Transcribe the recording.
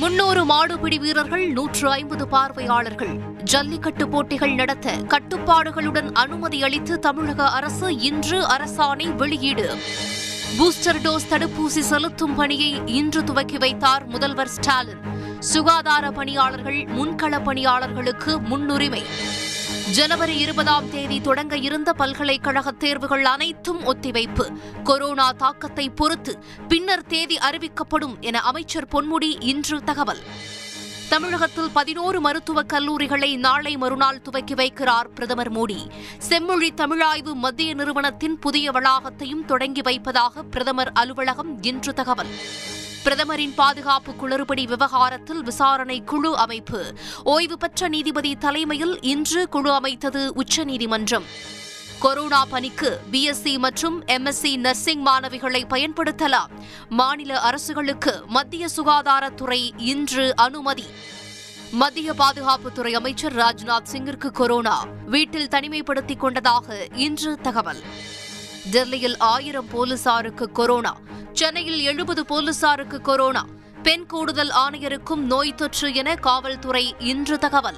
முன்னூறு மாடுபிடி வீரர்கள் நூற்று ஐம்பது பார்வையாளர்கள். ஜல்லிக்கட்டு போட்டிகள் நடத்த கட்டுப்பாடுகளுடன் அனுமதி அளித்து தமிழக அரசு இன்று அரசாணை வெளியீடு. பூஸ்டர் டோஸ் தடுப்பூசி செலுத்தும் பணியை இன்று துவக்கி வைத்தார் முதல்வர் ஸ்டாலின். சுகாதார பணியாளர்கள் முன்கள பணியாளர்களுக்கு முன்னுரிமை. ஜனவரி இருபதாம் தேதி தொடங்க இருந்த பல்கலைக்கழக தேர்வுகள் அனைத்தும் ஒத்திவைப்பு. கொரோனா தாக்கத்தை பொறுத்து பின்னர் தேதி அறிவிக்கப்படும் என அமைச்சர் பொன்முடி இன்று தகவல். தமிழகத்தில் பதினோரு மருத்துவக் கல்லூரிகளை நாளை மறுநாள் துவக்கி வைக்கிறார் பிரதமர் மோடி. செம்மொழி தமிழாய்வு மத்திய நிறுவனத்தின் புதிய வளாகத்தையும் தொடங்கி வைப்பதாக பிரதமர் அலுவலகம் இன்று தகவல். பிரதமரின் பாதுகாப்பு குளறுபடி விவகாரத்தில் விசாரணை குழு அமைப்பு. ஓய்வு பெற்ற நீதிபதி தலைமையில் இன்று குழு அமைத்தது உச்சநீதிமன்றம். கொரோனா பணிக்கு பிஎஸ்சி மற்றும் எம்எஸ்சி நர்சிங் மாணவிகளை பயன்படுத்தலாம். மாநில அரசுகளுக்கு மத்திய சுகாதாரத்துறை இன்று அனுமதி. மத்திய பாதுகாப்புத்துறை அமைச்சர் ராஜ்நாத் சிங்கிற்கு கொரோனா. வீட்டில் தனிமைப்படுத்திக் கொண்டதாக இன்று தகவல். டெல்லியில் ஆயிரம் போலீசாருக்கு கொரோனா. சென்னையில் எழுபது போலீசாருக்கு கொரோனா. பெண் கூடுதல் ஆணையருக்கும் நோய் தொற்று என காவல்துறை இன்று தகவல்.